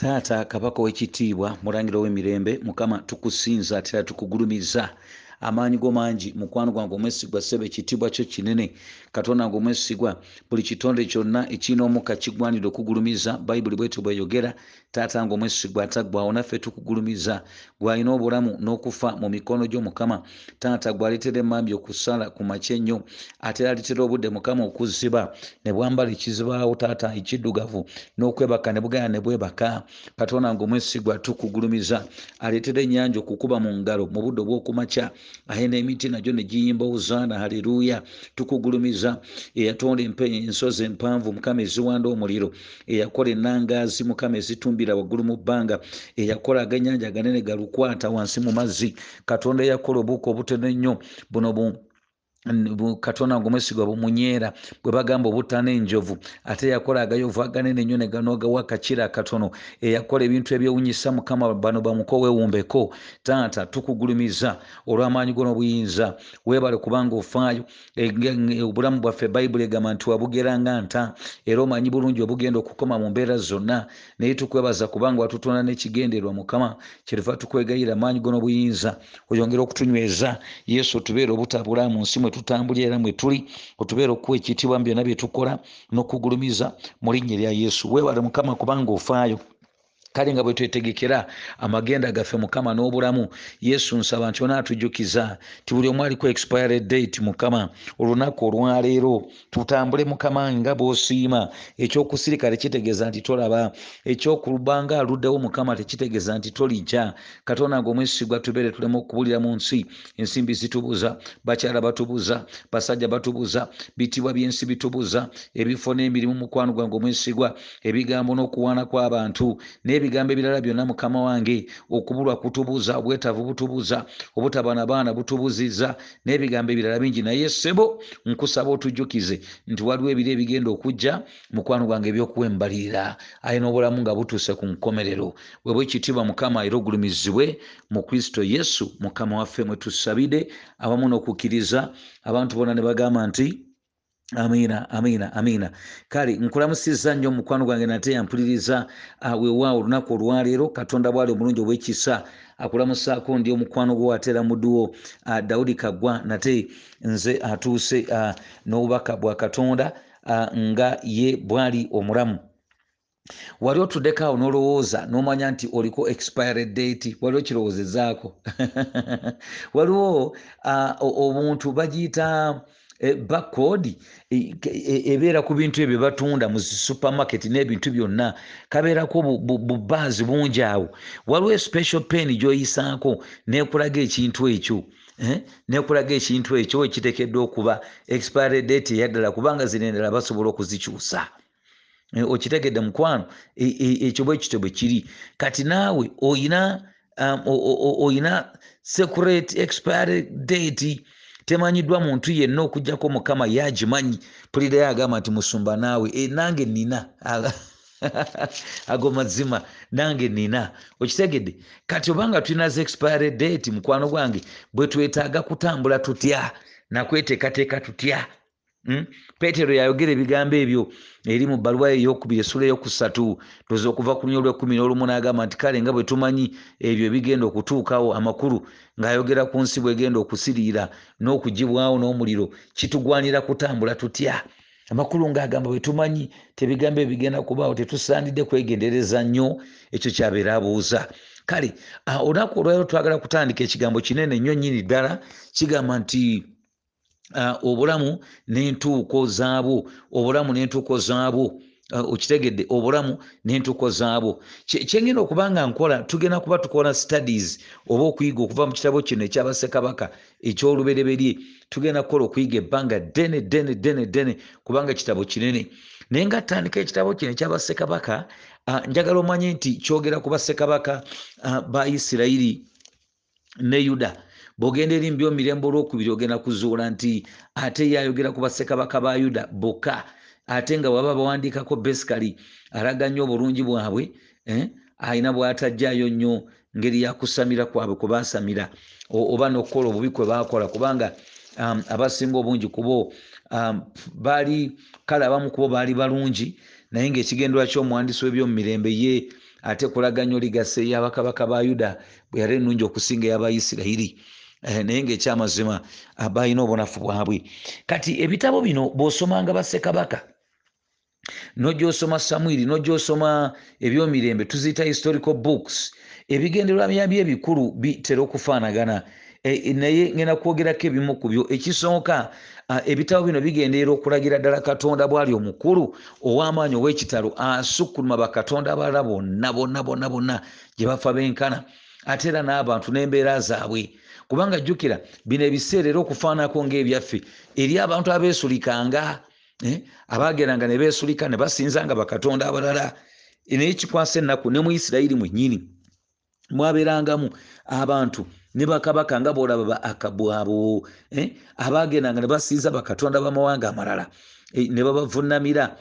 taata kabaka w'ekitiibwa mulangira w'emirembe mukama tukusinza ate era tukugulumiza amaanyi go mangi mukwano gwange omwesigwa ssebe ekitiibwa kyo kinene. Katonda nga omwesigwa buli kitonde kyonna ekirina omukka kigwanira okugulumiza. Bayibuli bwetyo bweyogera taata nga omwesigwa ataggwawo naffe tukugulumiza. Gwalina obulamu n'okufa mu mikono gyo mukama taata gwaleetera emambi okusala ku makya ennyo ate era aleetera obudde mukama okuziba. Ne bwambala ekizibaawo taata ekiddugavu n'okwebaka ne bugaya ne bwebaka. Katonda nga omwesigwa tukugulumiza. Aleetera ennyanja okukuba mu ngalo mu budde obw'okumakya aye n'emiti nagyo ne giyimba ozaana haleluya. Tukugulumiza. Eyatonda ensozi empanvu mukama eziwanda omuliro. Eyakola enangaazi mukama ezitumbira waggulu mu bbanga. Eyakola agennyanja aganene galukwata wansi mu mazzi. Katonda eyakola obuuka obutono ennyo. Buno katonda nga omwesigwa bumunyeera bwe bagamba obutana enjovu ate yakola agayovu aganene nnyo ne ganogawa akakira akatono. Eyakola ebintu ebyewunyisa mukama bano bamuko weewumbeko taata tukugulumiza olw'amaanyi go n'obuyinza weebale kubanga ofaayo obulamu bwaffe bayibuli egamba nti wabugeranga nta. Era omanyi bulungi obugenda okukoma mu mbeera zonna. Naye tukwebaza kubanga watutonda n'ekigenderwa mukama kyeriva tukwegayira amaanyi go n'obuyinza oyongere okutunyweza. Yesu otubeere obutabula mu nsi mwe tutambulira era mwe tuli otubeera okuwa ekitiibwa mu byonna bye tukola n'okugulumiza mu linnya lya yesu. Weebale mukama kubanga ofaayo kale nga bwe twetegekera amagenda gaffe mukama n'obulamu yesu nsaba nti onaatujjukiza ti buli omu aliko expire date mukama olunaku olwaleero tutambule mukama nga bw'osiima. Ekyokusirika tekitegeeza nti tolaba ekyokulubanga aluddewo mukama tekitegeeza nti tolijja. Katonda nga omwesigwa tubeere tulema okubulira mu nsi ensimbi zitubuza bakyala batubuza basajja batubuza bitibwa byensi bitubuza ebifo n'emirimu mukwano gwange omwesigwa ebigambo n'okuwaana kw'abantu n'ebi ebigambo ebirala byonna mukama wange okubulwa kutubuza obwetavu butubuza obutabana baana butubuziza n'ebigambo ebirala bingi. Naye sebo nkusaba otujjukize nti waliwo ebiro ebigenda okujja mukwano gwange ebyokuwa embalirira aye n'obulamu nga butuuse ku nkomerero. Webwe ekitiibwa mukama era ogulumizibwe mu kristo yesu mukama waffe mwe tusabire awamu n'okukkiriza. Abantu bonna ne bagamba nti amiina amiina amiina kale nkulamusiza nnyo mukwano gwange nate yampuliriza uh, wewaawo olunaku olwaleero katonda bwali omulungi obwekisa akulamusaako ndi omukwano gwo ateera mudduwo uh, dawudi kagwa nate nze atuuse uh, n'obubaka bwa katonda uh, nga ye bwali omulamu. Wali otuddeko awo n'olowooza n'omanya nti oliko expire date waliwo kirowoozezaako waliwo uh, obuntu bagiyita bakodi ebeera ku bintu ebyo batunda mu supermarket n'ebintu byonna kabeerako bubaazi bungi awo. Waliwo especial pen gyoyisaako nekulaga ekintu ekyo nekulaga ekintu ekyo ekiteekeddwa okuba expire date eyaddala kubanga zino endala basobola okuzikyusa. Okitegedde mukwano ekyo bwe kityo bwe kiri. Kati naawe oyina oyina securate expire date temanyiddwa muntu yenna okugjako mukama yagimanyi. Pulirayo agamba nti musumba naawe. E, nange nina ago mazima. Nange nina okitegedde? Kati obanga tulina z expire date mukwano gwange bwe twetaaga kutambula tutya? Nakweteekateeka tutya? Peetero yayogera ebigambo ebyo eri mu bbaluwa eyokubiri essula eyokusatu toza okuva ku lunya olwekumi n'olumu n'agamba nti kale nga bwe tumanyi ebyo ebigenda okutuukawo amakulu ng'ayogera ku nsi bwegenda okusiriira n'okugibwawo n'omuliro kitugwanira kutambula tutya? Amakulu ng'agamba bwe tumanyi tebigambo ebigenda kubaawo tetusaanidde kwegendereza nnyo ekyo kyabeera abuuza. Kale olunaku olwaliro twagala kutandika ekigambo kinene nnyo nnyini ddala kigamba nti obulamu n'entuuko zaabwo obulamu n'entuuko zaabwo uh, okitegedde obulamu n'entuuko zaabwo kyengenda okuba nga nkola tugenda kuba tukola studies oba okuyiga okuva mu kitabo kino ekyabassekabaka ekyolubereberye. Tugenda kukola okuyiga ebbanga ddene ddene ddene ddene kubanga kitabo kinene. Naye nga tutandika ekitabo kino ekyabassekabaka uh, njagala omanye nti kyogera ku bassekabaka uh, ba isirayiri ne yuda bw'ogenda eri mu byomirembe olwokubiri ogenda kuzuula nti ate yayogera ku bassekabaka ba yuda bokka ate nga bwaba bawandiikako besikali alaga nnyo obulungi bwabwe eh? alina bw'atajjaayo nnyo ngeri yakusamira kwabwe kwe baasamira oba n'okukola obubi kwe baakola kubanga um, abasinga obungi kubo um, baali kale abamu kubo baali balungi naye ng'ekigendera ky'omuwandiisi w'ebyomumirembe ye ate kulaganya oligasa eyabakabaka ba yuda bwe yali ennungi okusinga ey'abaisirayiri naye ngaekyamazima balina obunafu bwabwe. Kati ebitabo bino bw'osomanga bassekabaka nojosoma samwiri nojosoma ebyomirembe tuziyita historical books ebigendererwa byabyo ebikulu bitera okufaanagana. E, naye ngenda kwogerako ebimu ku byo. Ekisooka ah, ebitabo bino bigenderera okulagira ddala katonda bwali omukulu ow'amaanyi ow'ekitalo asukkuluma bakatonda abalala bonna bonna bonna bonna gye bafa benkana. Ate era n'abantu n'embeera zaabwe kubanga jjukira bino ebiseera era okufaanako ng'ebyaffe eri abantu abeesulikanga eh, abaageranga ne beesulika ne basinzanga bakatonda abalala. Naye kikwasa ennaku ne mu isirayiri mwennyini mwabeerangamu abantu ne bakabaka nga boolaba ba akabu abo eh, abaagendanga ne basinza bakatonda bamawanga amalala eh, ne babavunamira.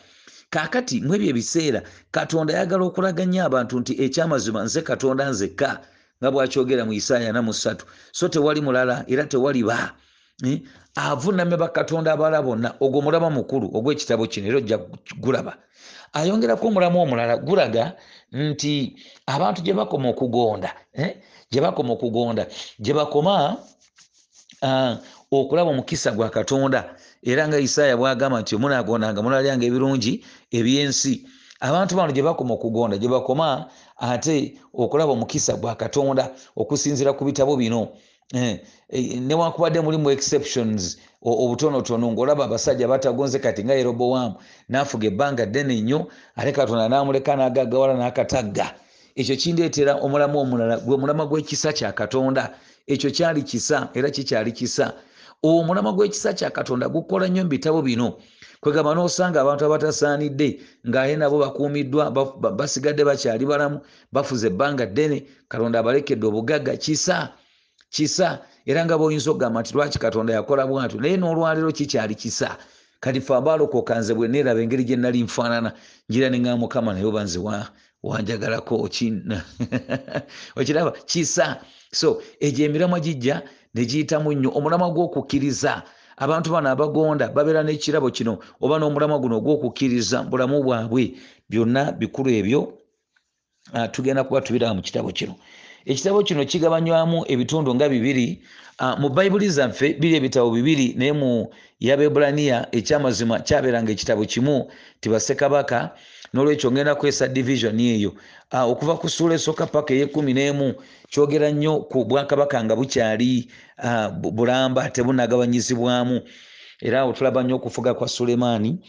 Kaakati mu ebyo ebiseera katonda ayagala okulaganya abantu nti ekyamazima nze katonda nzekka nga bwakyogera mu isaaya na musatu so tewali mulala era tewali ba eh, avunamye bakatonda abalala bonna ogwo mulaba mukulu ogw'ekitabo kino era ojja gulaba. Ayongerako omulamu omulala gulaga nti abantu gye bakoma okugonda eh, gye bakoma okugonda gye bakoma uh, okulaba omukisa gwa katonda. Era nga isaaya bwagamba nti omunaagondanga munalyanga ebirungi ebyensi. Abantu bano gye bakoma okugonda gye bakoma ate okulaba omukisa gwa katonda okusinziira ku bitabo bino. Eh, eh, newankubadde mulimu exceptions obutonotono ngaolaba abasajja batagonze kati nga yerobowamu nafuga ebbanga ddene nnyo ate katonda namuleka nagagawala n'akatagga. Ekyo kindeetera omulamu omulala gwe mulama gw'ekisa kya katonda. Ekyo kyali kisa era kikyali kisa omulama gw'ekisa kya katonda gukola nnyo mu bitabo bino. Kwegamba n'osanga abantu abatasaanidde ng'aye nabo bakuumiddwa basigadde bakyali balamu bafuza ebbanga ddene katonda abalekedde obugagga kisa kisa. Era nga boyinza okugamba nti lwaki katonda yakola bwatyo? Naye n'olwaliro kikyali kisa. Kati fe abaalokoka nze bwe neeraba engeri gye nali nfaanana ngira neŋŋaa mukama naye oba nze wanjagalako okiraba kisa. So egyo emiramwa gijja negiyitamu nnyo. Omulamwa gw'okukkiriza abantu bano abagonda babeera n'ekirabo kino oba n'omulamwa guno ogw'okukkiriza bulamu bwabwe byonna bikulu ebyo tugenda kuba tubiraba mu kitabo kino. Ekitabo kino kigabanywamu ebitundu nga bibiri mu bayibuli zaffe biri ebitabo bibiri naye mu yabebulaniya ekyamazima kyabeeranga ekitabo kimu tibassekabaka nolwekyo ngenda kwesa division eyo. Uh, okuva ku suula esooka paka eyekumi n'emu kyogera nnyo ku bwakabaka nga bukyali uh, bulamba tebunagabanyizibwamu era awo tulaba nnyo okufuga kwa sulemaani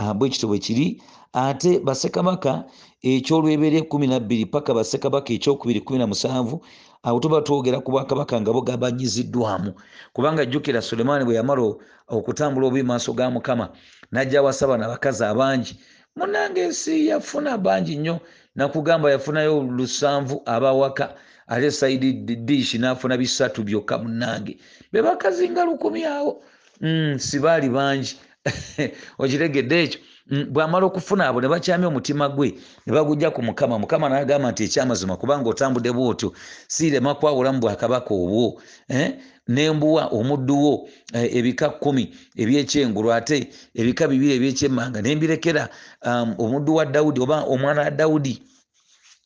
uh, bwekito bwe kiri. Ate bassekabaka ekyolwebeera ekumi nabbiri paka bassekabaka ekyokubiri kumi na musanvu awo tuba twogera ku bwakabaka nga bugabanyiziddwamu kubanga jjukira sulemaani bwe yamala okutambula obubi maaso ga mukama najja wasaba nabakazi abangi munange ensi yafuna bangi nnyo nakugamba yafunayo lusanvu abawaka ate saidi dish nafuna bisatu byokka munange. Bebakazi nga lukumi awo mm, sibaali bangi. Okitegedde ekyo bwamala okufuna abo ne bakyamya omutima gwe ne bagujja ku mukama mukama nagamba nti ekyamazima kubanga otambudde bwotyo siirema kwawulamu bwakabaka obwo eh? nembuwa omudduwo eh, ebika kumi ebyekyengulu ate ebika bibiri ebyekyemmanga nembirekera um, omuddu wa dawudi oba omwana wa dawudi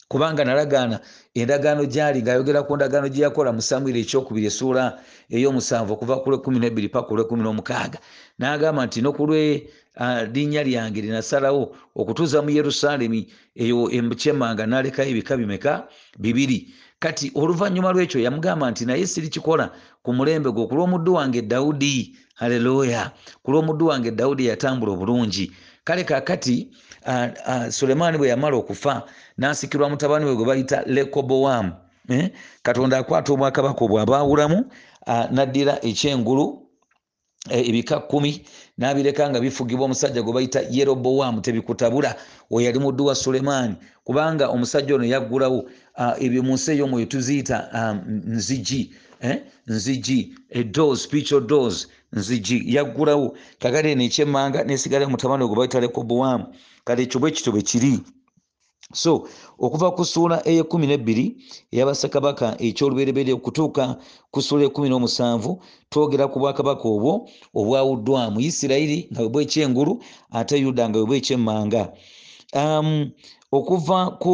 kubanga nalagaana endagaano gyali ngaayogera ku ndagaano gye yakola mu samwiri ekyokubiri essuula ey'omusanvu okuva ku lwekumi nebiri paka olwekumi n'omukaaga n'agamba nti no ku lwe linnya lyange linasalawo okutuuza mu yerusaalemi eyo ekyemmanga n'alekayo ebika bimeka bibiri. Kati oluvannyuma lwekyo yamugamba nti naye sirikikola ku mulembe gwe ku lw'omuddu wange dawudi. Haleluya! Ku lw'omuddu wange dawudi yatambula obulungi. Kale kakati uh, uh, sulemaani bwe yamala okufa n'asikirwa mutabani we gwe bayita lekobowamu eh? katonda akwata obwakabaka obwo abaawulamu uh, n'addira ekyengulu ebika kumi n'abireka nga bifugibwa omusajja gwe bayita yerobowamu tebikutabula we yali muddu wa sulemaani. Kubanga omusajja ono yaggulawo ebyo mu nsi ey'omwoyo tuziyita nzigi eh? nzigi edos spiritual dos nzigi. Yaggulawo. Kakati eno ekyemmanga nesigala mutabani gwe bayita lekobowamu kale ekyo bwe kito bwe kiri so okuva ku ssuula eyekumi nebbiri eyabassekabaka ekyolubereberye okutuuka ku ssuula ekumi n'omusanvu twogera ku bwakabaka obwo obwawuddwamu isirayiri nga bwe bwekyengulu ate yuda nga bwe bwekyemmanga. Okuva ku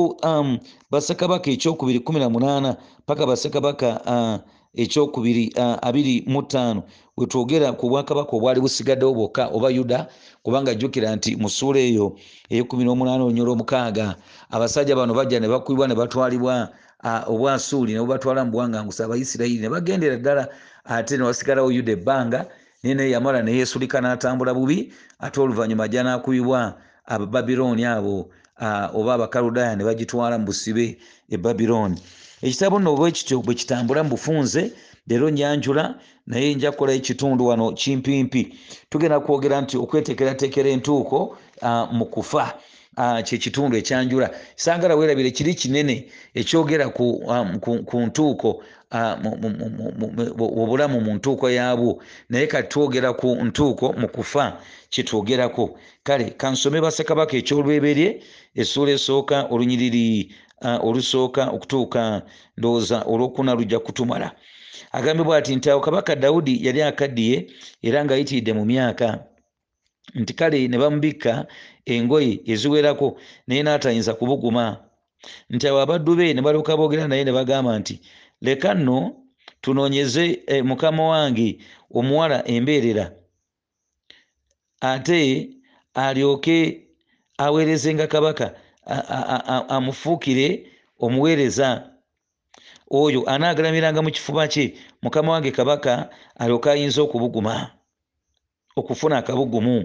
bassekabaka ekyokubiri 18 paka bassekabaka uh, ekyokubiri abiri mu ttaano. Wetwogera ku bwakabaka obwali busigaddewo bwokka oba yuda kubanga jjukira nti mu ssuula eyo eyekumi n'omunaana olunyola omukaaga abasajja bano bajja ne bakwibwa ne batwalibwa obwasuuli ne bubatwala mu buwangangusa abayisirayiri ne bagendera ddala ate ne wasigalawo yuda ebbanga naye naye yamala neyeesulika n'atambula bubi ate oluvannyuma ajja n'akubibwa abababirooni abo oba abakaludaya ne bagitwala mu busibe e babirooni ekitabo nno bwe kityo bwe kitambula mu bufunze leero nyanjula naye nja kukolayo ekitundu wano kimpimpi. Tugenda kwogera nti okwetekeratekera entuuko mu kufa uh, kyekitundu ekyanjula. Sangala weerabire kiri kinene ekyogera ku, ntuuko obulamu mu ntuuko yaabwo naye kati twogera ku ntuuko mu kufa kyetwogerako. Kale kansome bassekabaka ekyolweberye essuula esooka olunyiriri olusooka okutuuka ndowooza olwokuna lujja kutumala. Agambibwa ati nti awo kabaka dawudi yali akaddiye era ng'ayitiridde mu myaka nti kale ne bamubikka engoye eziwerako naye n'atayinza kubuguma. Nti awo abaddu be ne balyoka boogera naye ne bagamba nti leka nno tunoonyeze eh, mukama wange omuwala embeerera ate alyoke aweerezenga kabaka amufuukire omuweereza oyo anaagalamiranga mu kifuba kye. Mukama wange kabaka alyoke ayinza okubuguma okufuna akabugumu.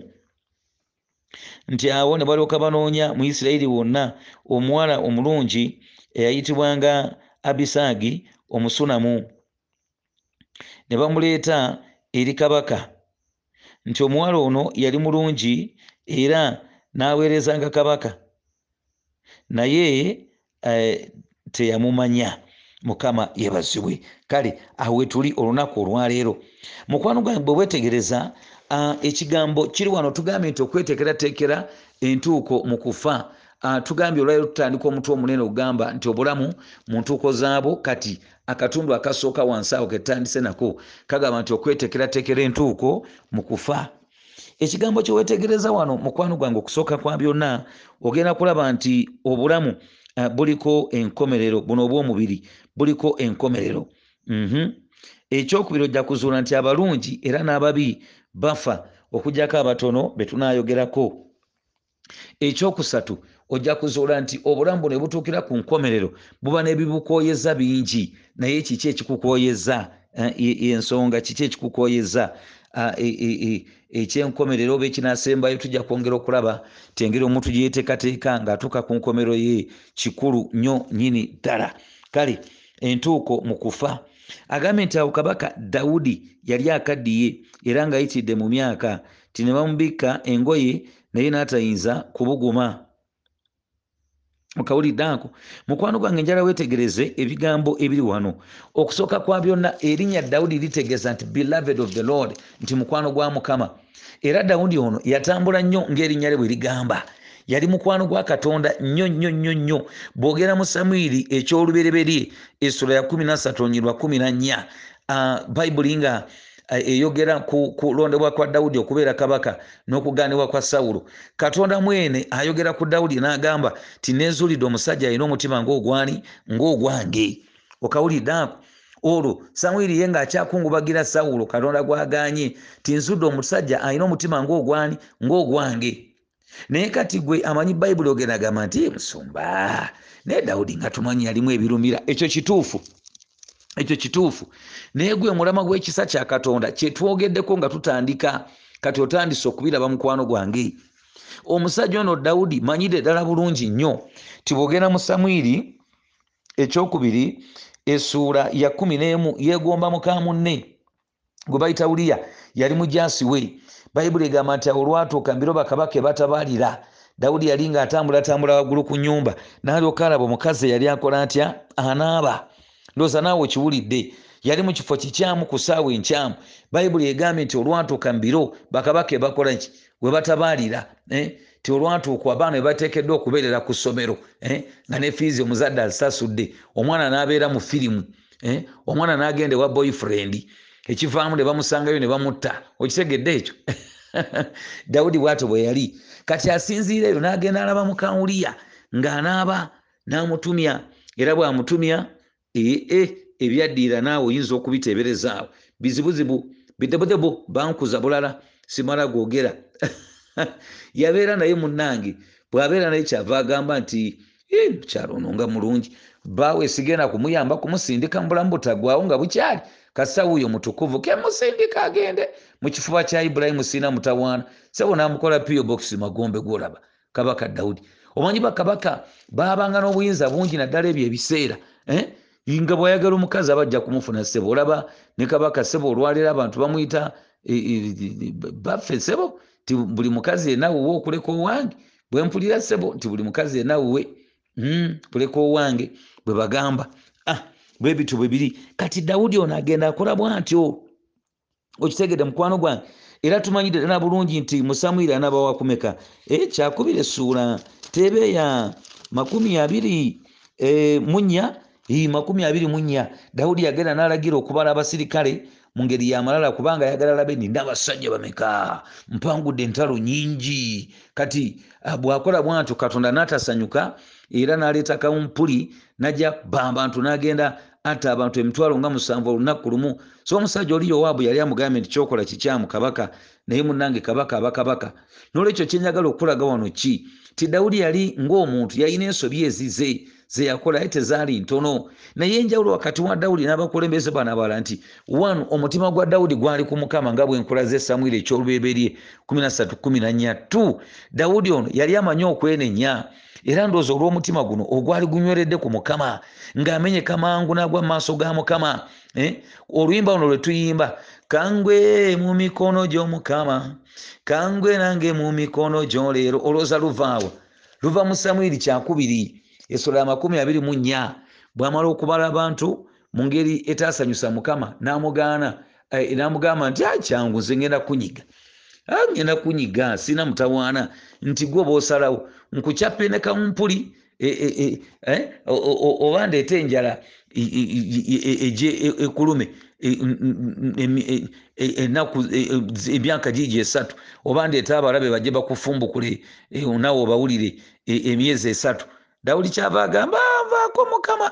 Nti awo ne balyoka banoonya mu isirayiri wonna omuwala omulungi eyayitibwanga abisaagi omusunamu. Ne bamuleeta eri kabaka. Nti omuwala ono yali mulungi era n'aweerezanga kabaka naye eh, teyamumanya mukama yebazibwe kale awo wetuli olunaku olwaleero mukwano gwange bwe wetegereza uh, ekigambo kiri wano tugambye nti okwetekeratekera entuuko mu kufa. Uh, tugambye olwaleero tutandika omutwe omunene ogugamba nti obulamu mu ntuuko zaabwo kati akatundu akasooka wansi awo ketutandise nako. Kagamba nti okwetekeratekera entuuko mu kufa ekigambo kyewetegereza wano mukwano gwange okusooka kwa byonna ogenda kulaba nti obulamu uh, buliko enkomerero buno obwomubiri buliko enkomerero. -hmm. ekyokubiri ojja kuzuula nti abalungi era n'ababi bafa okugjako abatono betunaayogerako ekyokusatu ojja kuzuula nti obulamu buno ebutuukira ku nkomerero buba n'ebibukooyeza bingi. Naye kiki ekikukooyeza? Ensonga kiki ekikukooyeza ekyenkomerero oba ekinasembayo tujja kwongera okulaba. Tengeri omuntu gyeyeteekateeka ng'atuuka ku nkomero ye kikulu nnyo nyini ddala. Kale entuuko mu kufa. Agambye nti awo kabaka dawudi yali akaddiye era ng'ayitiridde mu myaka. Ti ne bamubikka engoye naye n'atayinza kubuguma mukawulidde ako mukwano gwange njala weetegereze ebigambo ebiri wano. Okusooka kwa byonna erinnya dawudi litegeeza nti beloved of the lord nti mukwano gwa mukama. Era dawudi ono yatambula nnyo ng'erinnya lye bwe ligamba. Yali mukwano gwa katonda nnyo nnyo nnyo nnyo. Bwogera mu samwiri ekyolubereberye essula ya 13 onyirwa 14 uh, bayibuli nga eyogera ku kulondebwa kwa dawudi okubeera kabaka n'okugaanibwa kwa sawulo. Katonda mwene ayogera ku dawudi n'agamba ti nezuulidde omusajja alina omutima ng'ogwani ng'ogwange. Okawulidde ako olwo samwiri ye ng'akyakungubagira sawulo katonda gwaganye ti nzudde omusajja alina omutima ng'ogwani ng'ogwange. Naye kati gwe amanyi bayibuli ogenda agamba nti musumba. Naye dawudi nga tumanyi yalimu ebirumira ekyo kituufu ekyo kituufu. Naye gwe mulama gw'ekisa kya katonda kyetwogeddeko nga tutandika kati otandise okubiraba mukwano gwange. Omusajja ono dawudi manyire ddala bulungi nnyo tibwogenda mu samwiri ekyokubiri essuula ya kumi n'emu yeegomba muka munne. Gwe bayita uliya yali mujasi we. Bayibuli egamba nti awo olwatuuka mbiro bakabaka ebatabalira dawudi yali ng'atambulatambula waggulu ku nyumba n'alyoka alaba omukazi eyali akola atya? Anaaba ndowooza naawe okiwulidde yali mu kifo kikyamu ku saawa enkyamu bayibuli egambye nti olwatuuka mbiro bakabaka ebakola ki we batabalira eh? ti olwatuuka abaana we bateekeddwa okubeerera ku ssomero eh? nga ne fiizi omuzadde azisasudde omwana n'abeera mu firimu eh? omwana n'agenda ewa boyfriend ekivaamu ne bamusangayo ne bamutta okitegedde ekyo dawudi bwatyo bwe yali kati asinziira eyo n'agenda alaba mukawuliya ng'anaaba n'amutumya era bw'amutumya ee ebyaddiira naawe oyinza okubiteeberezaawo bizibuzibu bidebudebu bankuza bulala simala gwogera. Yabeera naye munnange bw'abeera naye kyava agamba nti mukyalo ono nga mulungi. Baawe sigenda kumuyamba kumusindika mu bulamu butagwawo nga bukyali. Kasawo oyo mutukuvu kemusindika agende. Mu kifuba kya ibulayimu siina mutawaana sebo namukola pio box magombe gwolaba kabaka dawudi. Omanyi bakabaka baabanga n'obuyinza bungi naddala ebyo ebiseera eh? Nga bwayagala omukazi abajja kumufuna sebo olaba ne kabaka sebo olwaleero abantu bamuyita e, e, baffe sebo ti buli mukazi yenna wuwe okuleka owange? Bwe mpulira sebo nti buli mukazi yenna wuwe mm, kuleka owange? Bwe bagamba ah, bwe bityo bwe biri. Kati dawudi ono agenda akola bw'atyo okitegedde mukwano gwange. Era tumanyidde ddala bulungi nti musamwiri anaaba wakumeka e, kyakubira essuula tebeeya makumi abiri munya makumi abiri munya dawudi yagenda n'alagira okubala abasirikale mu ngeri yamalala kubanga ayagala labe nina abasajja bameka? Mpangudde entalo nyingi kati bwakola bwatyo katonda n'atasanyuka era n'aleeta kawumpuli najja ba abantu n'agenda atta abantu emitwalo nga musanvu olunaku lumu. So omusajja oli yowaabu yali amugambye nti kyokola kikyamu kabaka. Naye munange kabaka abakabaka nolwekyo kyenyagala okulaga wano ki? Ti dawudi yali ng'omuntu yalina ensobi ezize zeyakola aye tezaali ntono. Naye enjawulo wakati wa dawudi n'abakulembeze bano abalala nti one omutima gwa dawudi gwali ku mukama nga bwenkola ze samwiri ekyolubeberye 13 dawudi ono yali amanyi okwenenya era ndowooza olw'omutima guno ogwali gunyweredde ku mukama ng'amenyeka mangu n'agwa mu maaso ga mukama eh? oluyimba luno lwe tuyimba kangwe mu mikono gy'omukama kangwe nange mu mikono gyo leero. Olwoza luvaawa luva mu samwiri kyakubiri esolo amakumi abiri mu nnya. Bw'amala okubala abantu mu ngeri etaasanyusa mukama n'amugaana eh, n'amugamba nti kyangu nze ngenda kunyiga. Ngenda kunyiga sina mutawaana. Nti gwe oba osalawo nkucyape ne kawumpuli oba ndeeta enjala ekulume enaku emyaka gigi esatu. Oba ndeeta abalabe bajje bakufumbukule nawe obawulire emyezi esatu dawuli kyava agamba nvaako mukama.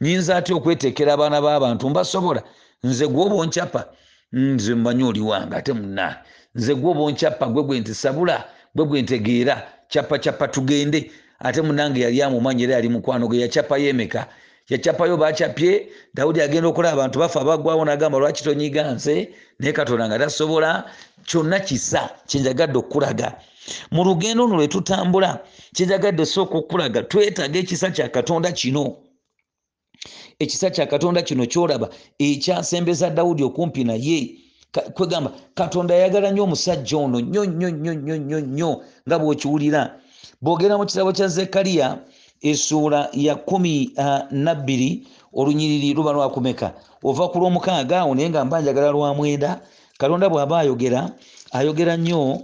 Nyinza atya okwetekera abaana b'abantu? Mbasobola. Nze gwoba oncyapa nze mmanyi oli wange ate munnaani nze gwe oba oncyapa gwe gwe ntisabula gwe gwe ntegeera. Cyapa cyapa tugende. Ate munange yali amumanyi era yali mukwano gwe yacyapa yemeka yakyapayo bakyapye. Dawudi agenda okulaba abantu bafe abagwawo nagamba lwaki tonyiga nze? Naye katonda nga tasobola. Kyonna kisa kyenjagadde okulaga mu lugendo luno lwetutambula kyenjagadde sooka okulaga twetaaga ekisa kya katonda kino. Ekisa kya katonda kino kyolaba ekyasembeza dawudi okumpi naye kwegamba katonda yayagala nnyo omusajja ono nnyo nnyo nnyo nnyo nnyo nnyo nga bw'okiwulira. Bw'ogenda mu kitabo kya zekkaliya essuula ya kumi nabbiri olunyiriri luba lwakumeka ova ku lwomukaaga awo naye nga mba njagala lwa mwenda katonda bw'aba ayogera ayogera nnyo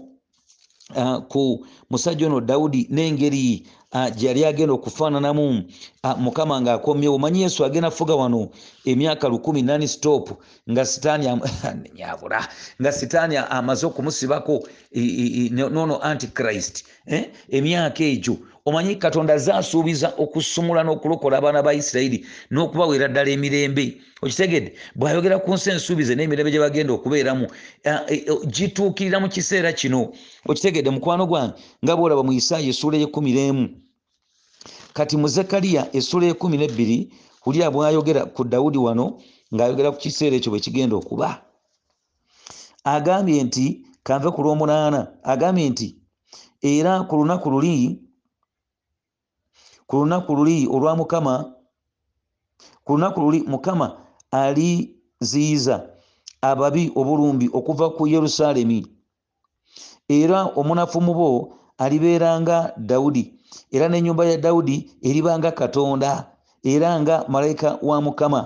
ku musajja ono dawudi n'engeri uh, gye yali agenda okufaananamu uh, mukama ng'akomyewo omanyi yesu agenda fuga wano emyaka lukumi nani stop nga sitaani nyabula nga sitaani amaze okumusibako nono antichrist eh? emyaka egyo omanyi katonda zaasuubiza okusumula n'okulokola abaana ba isirayiri n'okubawera ddala emirembe. Okitegedde? Bw'ayogera ku nsi ensuubize n'emirembe gye bagenda okubeeramu gituukirira mu kiseera kino. Okitegedde mukwano gwange nga bwolaba mu isaaya essuula ey'ekumi n'emu. Kati mu zekaliya essuula ey'ekumi n'ebbiri kulya bw'ayogera ku dawudi wano ng'ayogera ku kiseera ekyo bwe kigenda okuba. Agambye nti kanve ku lw'omunaana agambye nti era ku lunaku luli ku lunaku luli olwa mukama ku lunaku luli mukama aliziyiza ababi obulumbi okuva ku yerusaalemi era omunafu mu bo alibeeranga dawudi era n'ennyumba ya dawudi eribanga katonda era nga malayika wa mukama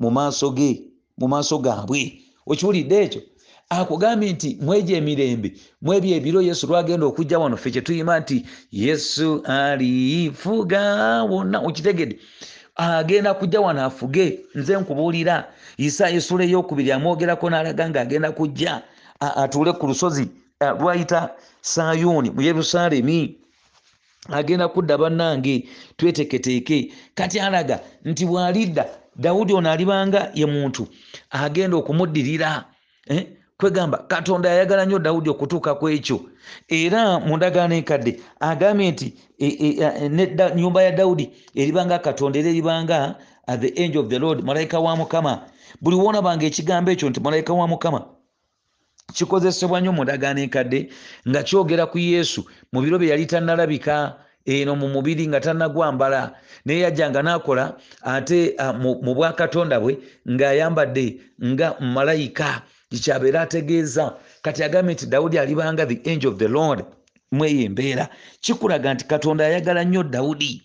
mu maaso ge mu maaso gaabwe. Okiwulidde ekyo akugambye nti mwegyo emirembe mwebyo ebiro yesu lwagenda okujja wano ffe kyetuyima nti yesu alifuga wonna okitegedde. Agenda kujja wano afuge nze nkubuulira. Isaaya esula eyokubiri amwogerako n'alaga ng'agenda kujja atuule ku lusozi lwayita sayuni mu yerusaalemi. Agenda kudda bannange tweteketeeke. Kati alaga nti bw'alidda dawudi ono alibanga ye muntu. Agenda okumuddirira kwegamba katonda yayagala nnyo dawudi okutuuka ku ekyo. Era mu ndagaano enkadde agambye nti e, e, e, nyumba ya dawudi eribanga katonda era eribanga at the angel of the lord malayika wa mukama. Buli woonabanga ekigambo ekyo nti malayika wa mukama. Kikozesebwa nnyo mu ndagaano enkadde nga kyogera ku yesu mu biro bye yali tannalabika eno mu mubiri nga tannagwambala. Naye yajjanga n'akola ate mu bwakatonda bwe ng'ayambadde nga malayika kikyabeera ategeeza kati agambye nti dawudi alibanga the angel of the lord mweyo embeera kikulaga nti katonda ayagala nnyo dawudi.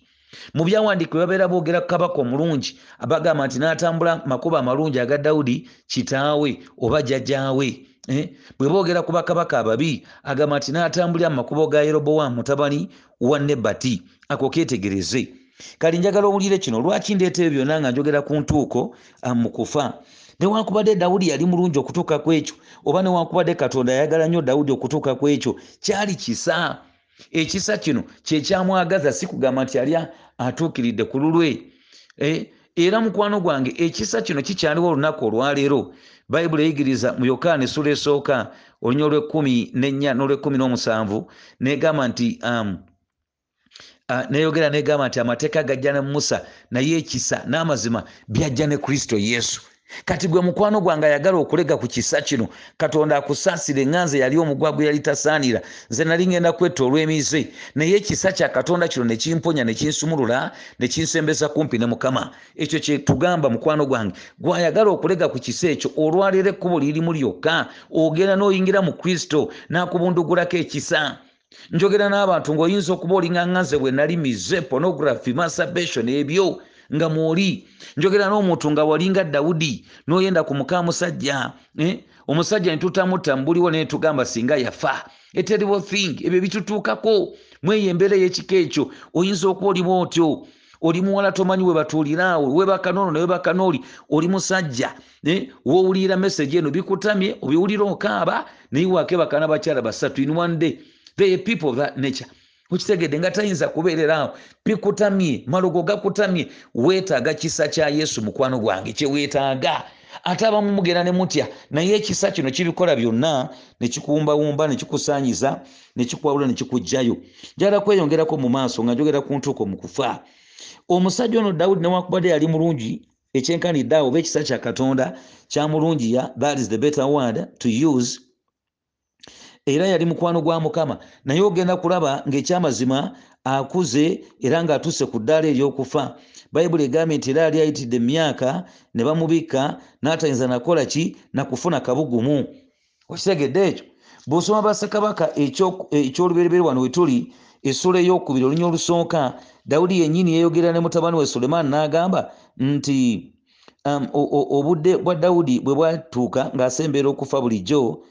Mu byawandiika babeera boogera kabaka omulungi abagamba nti n'atambula makubo amalungi aga dawudi kitaawe oba jjajjaawe eh? bwe boogera ku bakabaka ababi agamba nti n'atambulira mu makubo ga yerobowaamu mutabani wa nebati ako ketegereze kali njagala owulire kino lwaki ndeeta ebyo byonna nga njogera ku ntuuko mu kufa newankubadde dawudi yali mulungi okutuuka ku ekyo oba newankubadde katonda yayagala nnyo dawudi okutuuka ku ekyo kyali kisa. Ekisa kino kyekyamwagaza si kugamba nti yali atuukiridde ku lulwe. E, era mukwano gwange ekisa kino kikyaliwo olunaku olwaleero. Bayibuli eyigiriza mu yokaana essula esooka olunya olwekumi nenya n'olwekumi n'omusanvu negamba nti um, neyogera negamba nti amateeka gajja ne musa naye ekisa n'amazima byajja ne kristo yesu kati gwe mukwano gwange ayagala okulega ku kisa kino katonda akusaasire ŋŋanze yali omugwa gwe yali tasaanira. Nze nali ngenda kwetta olw'emize naye ekisa kya katonda kino ne kimponya ne kinsumulula ne kinsembeza kumpi ne mukama. Ekyo kye tugamba mukwano gwange. Gwayagala okulega ku kisa ekyo olwaleero ekkubo lirimu lyokka ogenda n'oyingira mu kristo n'akubundugulako ekisa. Njogera n'abantu ng'oyinza okuba oliŋaŋŋanze bwe nali mize pornography masturbation ebyo nga mwoli. Njogera n'omuntu nga walinga dawudi noyenda ku muka musajja eh? omusajja netutamutta mubuliwo naye tugamba singa yafa. Eterible thing ebyo bitutuukako. Mweyo embeera ey'ekika ekyo oyinza okuba olimu otyo oli muwala tomanyi we batuuliraawo webakanono newebakanooli oli musajja eh? wowulira meseji eno bikutamye obiwulira okaaba naye wakebakana bakyala basatu in one day. They people of that nature okitegedde nga tayinza kubeererawo bikutamye malogo gakutamye. Weetaaga kisa kya yesu mukwano gwange kyeweetaaga ate abamu mugenda ne mutya naye ekisa kino kibikola byonna nekikuwumbawumba nekikusanyiza nekikwawula nekikugjayo njagala kweyongerako mu maaso nga njogera ku ntuuko mu kufa. Omusajja ono dawudi newakubadde yali mulungi ekyenkanidde awo oba ekisa kya katonda kyamulungiya that is the better word to use era yali mukwano gwa mukama. Naye ogenda kulaba ng'ekyamazima akuze era ng'atuuse ku ddaala ery'okufa. Bayibuli egambye nti era yali ayitidde emyaka ne bamubikka n'atayinza nakola ki? Nakufuna kabugumu. Okitegedde ekyo? Bw'osoma bassekabaka ekyolubereberye wano wetuli essula ey'okubiri olunya olusooka dawudi yennyini yeeyogera ne mutabani we sulemaani n'agamba nti um, obudde bwa dawudi bwe bwatuuka ng'asembeera okufa bulijjo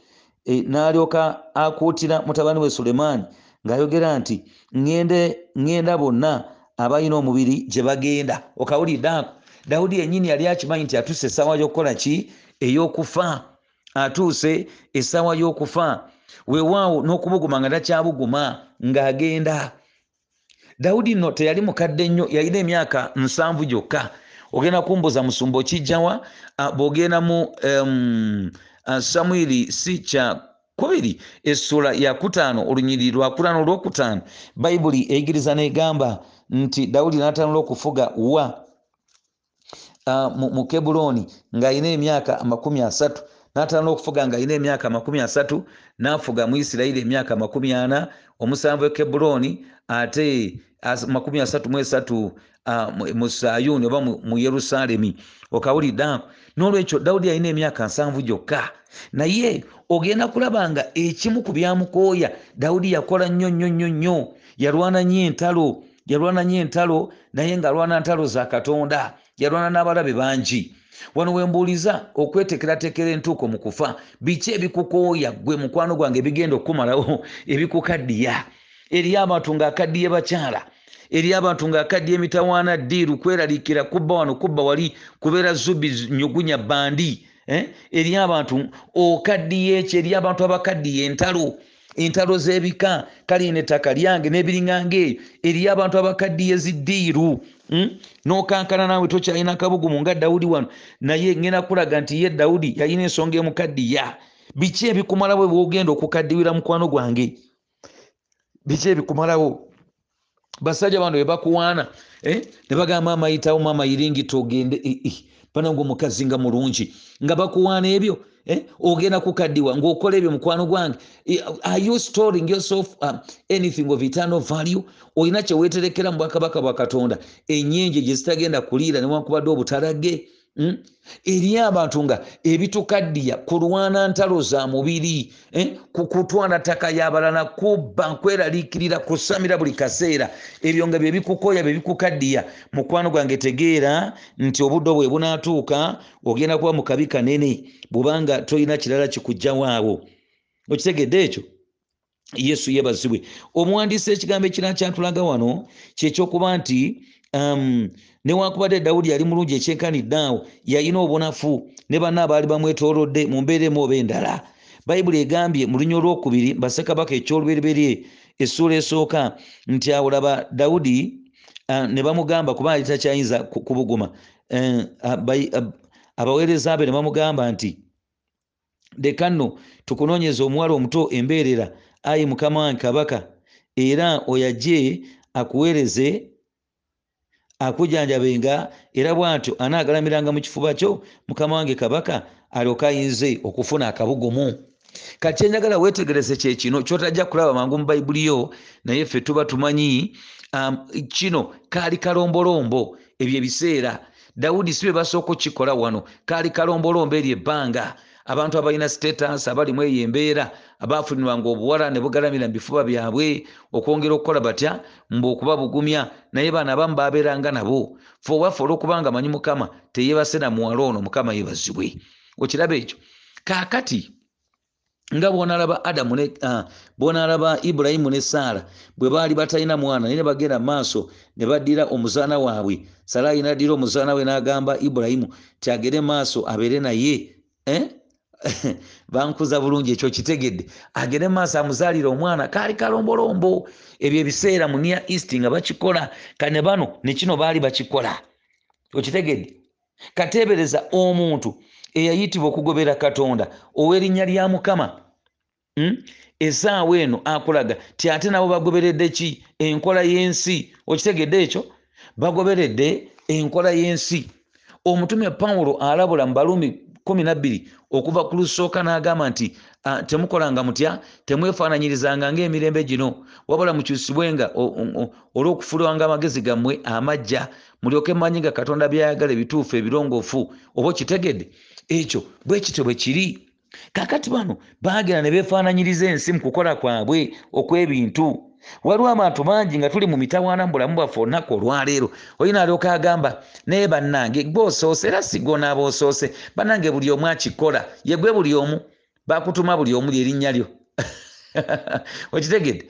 n'alyoka akuutira mutabani we sulemaani ng'ayogera nti ŋŋenda bonna abalina omubiri gye bagenda. Okawulidde ako dawudi yennyini yali akimanyi nti atuuse essaawa y'okukola ki? Ey'okufa. Atuuse essaawa y'okufa. Weewaawo n'okubuguma nga takyabuguma ng'agenda. Dawudi nno teyali mukadde nnyo yalina emyaka nsanvu gyokka. Ogenda kumbuza musumba okijjawa? Bw'ogenda mu um, samwiri si kya kubiri essula yakutaano olunyiri lwakutaano olwokutaano. Bayibuli eyigiriza negamba nti dawudi n'atandula okufuga wa? Uh, mu, kebuloni ng'alina emyaka amakumi asatu n'atandula okufuga ng'alina emyaka amakumi asatu n'afuga mu isirayiri emyaka amakumi ana. Omusanvu e kebuloni ate makumi asatu mu esatu mu sayuni oba mu yerusaalemi. Okawulidde ako n'olwekyo dawudi alina emyaka nsanvu gyokka. Naye ogenda kulaba nga ekimu ku byamukooya dawudi yakola nnyo nnyo nnyo nnyo. Yalwana nnyo entalo yalwana nnyo entalo naye ng'alwana ntalo za katonda. Yalwana n'abalabe bangi wano wembuuliza okwetekeratekera entuuko mu kufa biki ebikukooya? Gwe mukwano gwange ebigenda okukumalawo ebikukaddiya. Eriyo abantu ng'akaddiye bakyala. Eri abantu ng'akaddiye emitawaana ddiiru kweralikira kubba wano kubba wali kubeera zubi nyugunya bandi eh? eri abantu okaddiye ekyo eri abantu abakaddiye entalo entalo z'ebika kale nettaka lyange n'ebiringanga eyo eriyo abantu abakaddiye ziddiiru? N'okankana naawe tokyalina kabugumu nga dawudi wano naye ngenda kulaga nti ye dawudi yalina ensonga emukaddiya biki ebikumalawo bwogenda okukaddiwira mukwano gwange biki ebikumalawo basajja bano bebakuwaana eh? ne bagamba amayitawo mama iringita ogende eh, eh. panange omukazi nga mulungi nga bakuwaana ebyo eh? Ogenda kukaddiwa ngaokola ebyo mukwano gwange. Eh, are you storing yourself um, anything of eternal value? Olina kyeweterekera mu bwakabaka bwa katonda. Enyenje gye zitagenda kuliira newankubadde obutalage? Eri abantu nga ebitukaddiya kulwana ntalo za mubiri eh? ku kutwala ttaka y'abalala kubba nkweraliikirira kusamira buli kaseera. Ebyo nga bye bikukoya bye bikukaddiya. Mukwano gwange tegeera nti obudde bwe bunaatuuka ogenda kuba mu kabi kanene bwubanga tolina kirala kikugjawo okitegedde ekyo? Yesu yebazibwe omuwandiisi ekigambo ekirala kyatulaga wano kyekyokuba nti newankubadde dawudi yali mulungi ekyenkanidde awo yalina obunafu ne banna abaali bamwetoolodde mu mbeera emu oba endala. Bayibuli egambye mu lunya olwokubiri basekabaka ekyolubereberye essuula esooka nti awo laba dawudi uh, ne bamugamba kuba ali takyayinza ku- kubuguma ab- abaweereza be ne bamugamba nti leka nno tukunoonyeza omuwala omuto embeerera ayi mukama wange kabaka era oyajje akuweereze akujanjabenga era bw'atyo anaagalamiranga mu kifuba kyo mukama wange kabaka alyoke ayinze okufuna akabugumu. Kati enjagala weetegereze kyekino kyotajja kulaba mangu mu bayibuli yo naye ffe tuba tumanyi um, kino kaali kalombolombo ebyo ebiseera. Dawudi si be basooka okukikola wano kaali kalombolombo eryo ebbanga abantu abalina status abali mu eyo embeera abaafunirwanga obuwala ne bugalamira mu bifuba byabwe okwongera okukola batya? Mbu okuba bugumya naye baana abamu babeeranga nabo. Fe owaffe olwokubanga manyi mukama teyebase na muwala ono mukama yebazibwe okiraba ekyo kaakati nga bwonalaba adamu ne uh, bwonalaba ibulayimu ne saara bwe baali batalina mwana naye ne bagenda maaso ne baddira omuzaana waabwe. Salaayi naddira omuzaana we n'agamba ibulayimu ti agere maaso abeere naye eh? bankuza bulungi ekyo kitegedde. Agere maaso amuzaalire omwana kaali kalombolombo. Ebyo ebiseera mu nia east nga bakikola kane bano nekino baali bakikola. Okitegedde kateebereza omuntu eyayitibwa okugobera katonda ow'erinnya lya mukama. Mm? esaawa eno akulaga ti ate nabo bagoberedde ki? Enkola y'ensi. Okitegedde ekyo? Bagoberedde enkola y'ensi. Omutume pawulo alabula mu balumi kumi nabbiri okuva ku lusooka n'agamba nti uh, temukolanga mutya? Temwefaananyirizanga ng'emirembe gino? Wabula mukyusibwenga olw'okufuulwanga amagezi gammwe amajja mulyoke mmanyi nga katonda byayagala ebituufu ebirongoofu oba okitegedde? Ekyo bwe kityo bwe kiri. Kakati bano baagera ne beefaananyiriza ensi mu kukola kwabwe okw'ebintu waliwo abantu bangi nga tuli mu mitawaana mu bulamu bwaffe olunaku olwaleero. Olina alyoka agamba naye bannange gwe osoose era sigonaaba osoose. Bannange buli omu akikola ye gwe buli omu bakutuma buli omu lyerinnya lyo. Okitegedde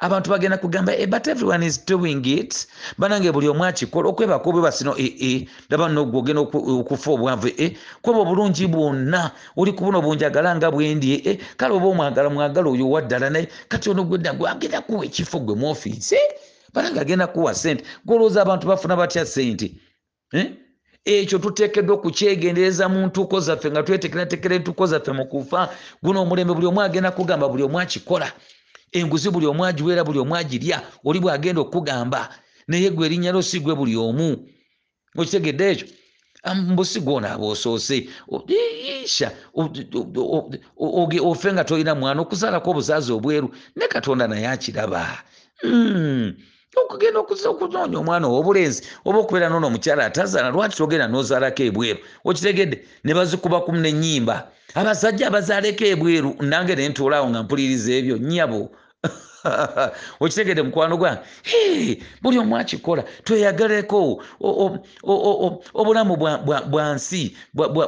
abantu bagenda kugamba e, but everyone is doing it. Banange buli omu akikola okwebaka obweba sino ee laba nno gwe ogenda okufa obwavu e kweba obulungi bwonna oli ku buno bunjagala nga bwendi e kale oba omwagala mwagala oyo waddala naye kati ono gwedda gwe agenda kuwa ekifo gwe mu ofiisi banange agenda kuwa sente golowooza abantu bafuna batya sente ekyo tuteekeddwa okukyegendereza mu ntuuko zaffe nga twetekeratekera entuuko zaffe mu kufa. Guno omulembe buli omu agenda kugamba buli omu akikola enguzi buli omu agiweera buli omu agirya oli bwagenda okugamba. Naye gwe erinnya lyo si gwe buli omu. Okitegedde ekyo? Mbusi gwonaaba osoose isha ofe nga tolina mwana okuzaalako obuzaazi obweru ne katonda naye akiraba. Okugenda okunoonya omwana ow'obulenzi oba okubeera noono omukyala atazaala lwaki togenda n'ozaalako ebweru? Okitegedde ne bazikuba kumu n'ennyimba abasajja abazaaleko ebweru nange ne ntuulaawo nga mpuliriza ebyo nnyabo. Okitegedde mukwano gwange buli omu akikola tweyagaleko obulamu bwa nsi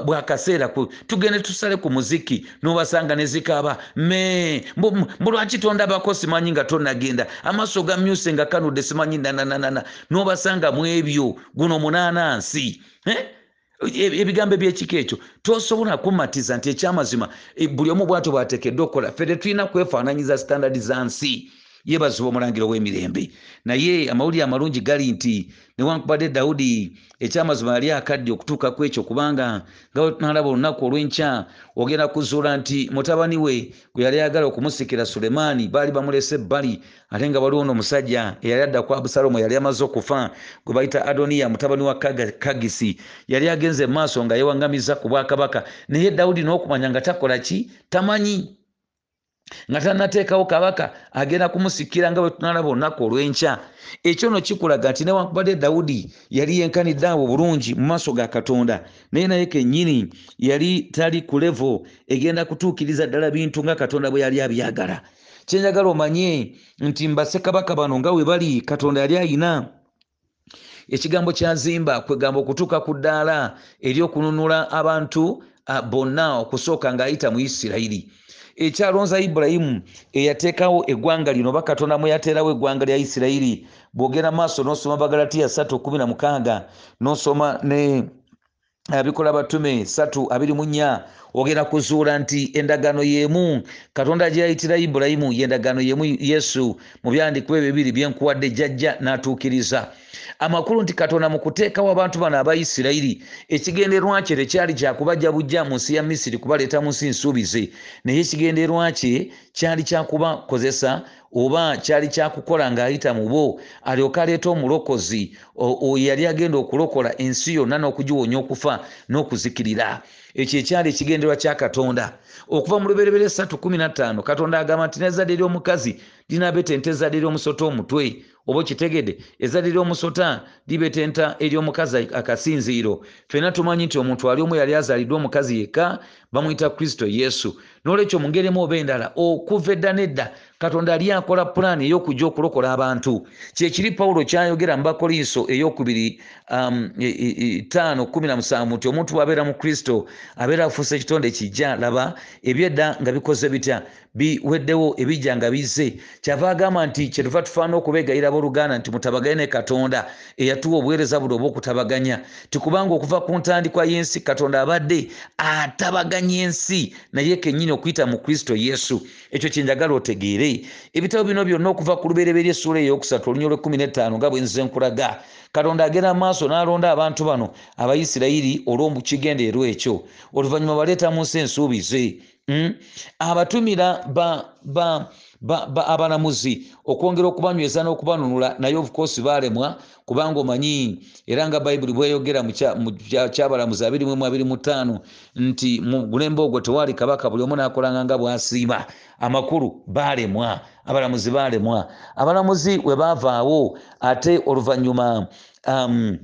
bwa kaseera tugende tusale ku muziki nobasanga nezikaaba me mbulwaki tondabako simanyi nga tonagenda amaaso gamyuse nga kanudde simanyi nananana nobasanga mu ebyo guno munaanansi E- ebigambo ebyekika ekyo tosobola kumatiza nti ekyamazima e, buli omu bwatyo bwateekeddwa okukola ffe tetulina kwefaananyiza sitandadi za nsi yeebazibwa omulangiro w'emirembe naye amawulire amalungi gali nti newankubadde dawudi ekyamazima yali akadde okutuuka ku ekyo kubanga nga nalaba olunaku olw'enkya ogenda kuzuula nti mutabani we gwe yali ayagala okumusikira sulemaani baali bamulese ebbali ate nga waliwo n'omusajja eyali adda ku abusalomu yali amaze okufa gwe bayita adoniya mutabani wa kagisi. Yali agenze mu maaso nga yewaŋŋamiza ku bwakabaka. Naye dawudi n'okumanya nga takola ki? Tamanyi nga tannateekawo kabaka agenda kumusikira nga bwe tunalaba olunaku olw'enkya. Ekyo no kikulaga nti newankubadde dawudi yali yenkanidde abo bulungi mu maaso ga katonda naye naye kennyini yali tali ku levo egenda kutuukiriza ddala bintu nga katonda bwe yali abyagala. Kyenjagala omanye nti mbassekabaka bano nga we bali katonda yali ayina ekigambo kyazimba kwegamba okutuuka ku ddaala ery'okununula abantu ah, bonna okusooka ng'ayita mu isirayiri ekyalonza ibulayimu eyateekawo eggwanga lino oba katonda mwe yateerawo eggwanga lya isirayiri bw'ogenda maaso n'osoma bagalatiya 316 n'osoma ne abikola batume 324 ogera kuzuula nti endagaano y'emu katonda gye yayitira ibulayimu yendagaano y'emu yesu mu byandikuba ebibiri byenkuwadde jjajja n'atuukiriza. Amakulu nti katonda mu kuteekawo abantu bano aba isirayiri ekigenderwa kye tekyali kyakubajja bujja mu nsi ya misiri kubaleeta mu nsi nsuubize. Naye ekigenderwa kye kyali kyakubakozesa oba kyali kyakukola ng'ayita mu bo alyoke aleeta omulokozi oyo yali agenda okulokola ensi yonna n'okugiwonya okufa n'okuzikirira. Ekyo ekyali ekigenderwa kya katonda. Okuva mu luberebere 315 katonda agamba nti n'ezzadde ly'omukazi linaabetenta ezzadde ly'omusota omutwe oba okitegedde ezzadde ly'omusota libetenta ery'omukazi akasinziiro. Ffenna tumanyi nti omuntu ali omu yali azaaliddwa omukazi yekka bamuyita kristo yesu. N'olwekyo mu ngeri emu oba endala okuva edda n'edda katonda ali akola pulaani ey'okujja okulokola abantu. Kyekiri pawulo kyayogera mu bakolinso eyokubiri um, e- e- e- ttaano kumi na musanvu nti omuntu bw'abeera mu kristo abeera afuusa ekitonde kijja laba ebyedda nga bikoze bitya? Biweddewo ebijja nga bizze kyava agamba nti kyetuva tufaana okubeegayira abooluganda nti mutabaganye ne katonda eyatuwa obuweereza buno obw'okutabaganya. Tikubanga okuva ku ntandikwa y'ensi katonda abadde atabaganya ensi naye kennyini okuyita mu kristo yesu. Ekyo kyenjagala otegeere. Ebitabo bino byonna okuva ku lubereberye essuula eyokusatu olunya olwekumi n'ettaano nga bwe nzize nkulaga katonda agenda maaso n'alonda abantu bano abayisirayiri olw'omukigendeerwa ekyo. Oluvannyuma baleeta mu nsi ensuubize. Mm. abatumira ba, ba, ba, ba, abalamuzi okwongera okubanyweza n'okubanunula naye of course baalemwa kubanga omanyi era nga bayibuli bweyogera mu kya- mu kya- kyabalamuzi 225 nti mu bulembe ogwo tewaali kabaka buli omu naakolanga nga bw'asiima amakulu baalemwa abalamuzi baalemwa. Abalamuzi we baavaawo ate oluvannyuma um,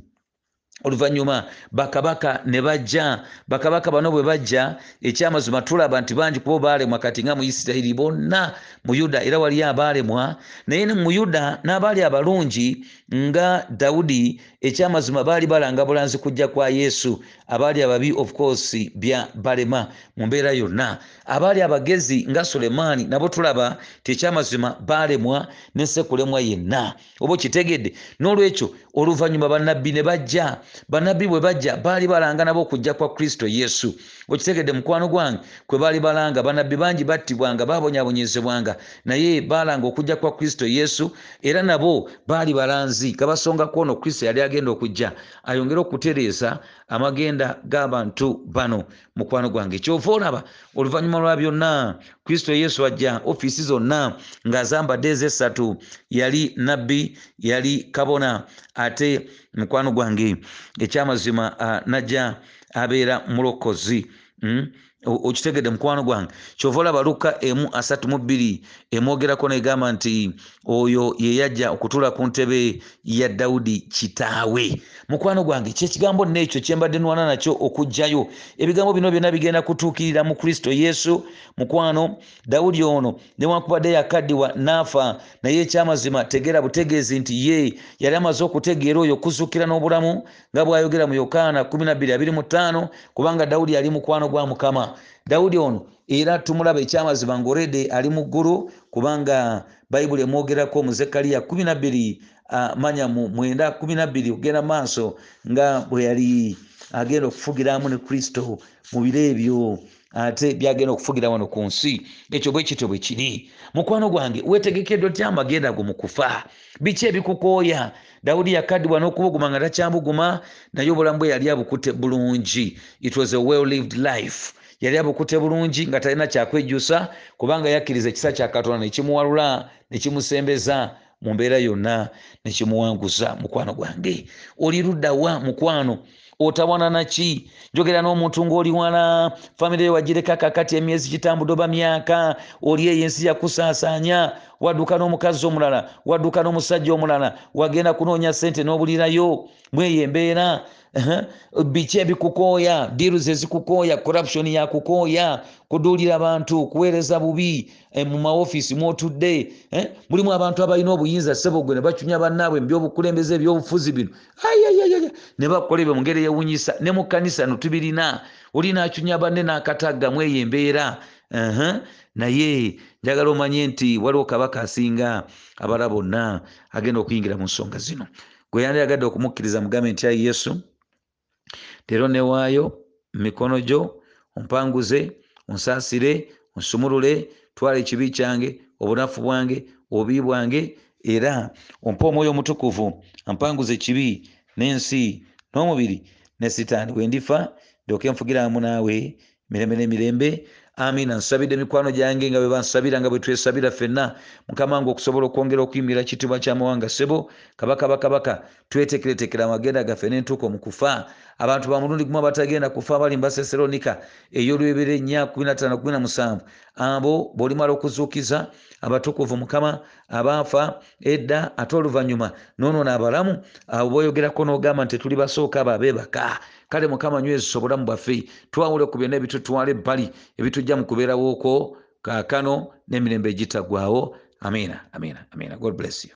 oluvannyuma bakabaka ne bajja bakabaka bano bwe bajja ekyamazima tulaba nti bangi kuba baalemwa kati nga mu isirayiri bonna mu yuda era waliyo abaalemwa. Naye mu yuda n'abaali abalungi nga dawudi ekyamazima baali balanga bulanzi kujja kwa yesu. Abaali ababi of course bya balema mu mbeera yonna. Abaali abagezi nga sulemaani nabo tulaba ti ekyamazima baalemwa ne sekulemwa yenna. Oba okitegedde? N'olwekyo oluvannyuma bannabbi ne bajja bannabbi bwe bajja baali balanga nabo okujja kwa kristo yesu. Okitegedde mukwano gwange kwe baali balanga bannabbi bangi battibwanga babonyabonyezebwanga naye baalanga okujja kwa kristo yesu era nabo baali balanzi. Gabasongako ono kristo yali agenda okujja. Ayongere okutereeza amagenda g'abantu bano. Mukwano gwange. Kyova olaba oluvannyuma lwa byonna kristo yesu ajja ofiisi zonna ng'azambadde ez'essatu. Yali nabbi yali kabona ate mukwano gwange ekyamazima uh, najja abeera mulokozi mm? O- okitegedde mukwano gwange. Kyova olaba luka emu asatu mu bbiri emwogerako negamba nti oyo yeyajja okutuula ku ntebe ya dawudi kitaawe. Mukwano gwange kyekigambo neekyo kyembadde nwana nakyo okugjayo. Ebigambo bino byonna bigenda kutuukirira mu kristo yesu. Mukwano dawudi ono newankubadde yakaddiwa naafa naye ekyamazima tegeera butegeezi nti ye yali amaze okutegeera oyo okuzuukira n'obulamu nga bw'ayogera mu yokaana 1225 kubanga dawudi yali mukwano gwa mukama dawudi ono era tumulaba ekyamazima ngorede ali mu ggulu kubanga bayibuli emwogerako mu zekaliya 12 uh, manya mu mwenda 12 ogenda maaso nga bwe yali agenda okufugira amu ne kristo mu biro ebyo ate byagenda okufugira wano ku nsi. Ekyo bwe kityo bwe kiri. Mukwano gwange wetegekeddwa ty amagenda go mu kufa? Biki ebikukooya? Dawudi yakadibwa n'okubuguma nga takyabuguma naye obulamu bwe yali abukute bulungi. It was a well lived life yali abukute bulungi nga talina kyakwejjusa kubanga yakkiriza ekisa kya katonda nekimuwalula nekimusembeza mu mbeera yonna nekimuwanguza mukwano gwange. Oli luddawa mukwano? Otawana naki njogera n'omuntu ng'oli wala. Famire yo wagireka kakati emyezi kitambudde oba myaka. Oli eyo ensi yakusaasaanya wadduka n'omukazi omulala wadduka n'omusajja omulala wagenda kunoonya sente n'obulirayo. Mweyo embeera biki ebikukooya diruzi ezikukooya corruption yakukooya kuduulira abantu kuweereza bubi mu maofiisi mwotudde mulimu abantu abalina obuyinza sebogwe ne bacunya bannaabwe mubyobukulembeze ebyobufuzi bino. Ne bakola ebyo mu ngeri eyewunyisa ne mu kanisa no tubirina. Olina acunya banne n'akatagga mu eyo embeera. Naye njagala omanye nti waliwo kabaka asinga abala bonna agenda okuyingira mu nsonga zino. Gwe yandiyagadde okumukkiriza mugambe nti ayi yesu leero newaayo mumikono gyo ompanguze onsaasire onsumulule twala ekibi kyange obunafu bwange obubi bwange era ompa omwoyo omutukuvu ampanguza ekibi n'ensi n'omubiri ne sitaani wendifa ndyoke nfugiramu naawe mirembe n'emirembe amina nsabidde emikwano gyange nga bwe bansabira nga bwe twesabira ffenna. Mukama nga okusobola okwongera okuyimirira kitibwa kyamawanga sebo kabaka bakabaka twetekeretekera amagenda gaffe n'entuuka mu kufa. Abantu bamulundi gumu abatagenda kufa abali mu basesalonika ey'olwebera ennya 15 abo bw'olimala okuzuukiza abatukuvu mukama abaafa edda ate oluvannyuma. Noonoona abalamu abo boyogerako n'ogamba nti tetuli basooka abo abeebaka kale mukama nywezesa obulamu bwaffe twawule ku byonna ebitutwala ebbali ebitujja mu kubeerawooko kaakano n'emirembe egitaggwawo amina amina amina. God bless you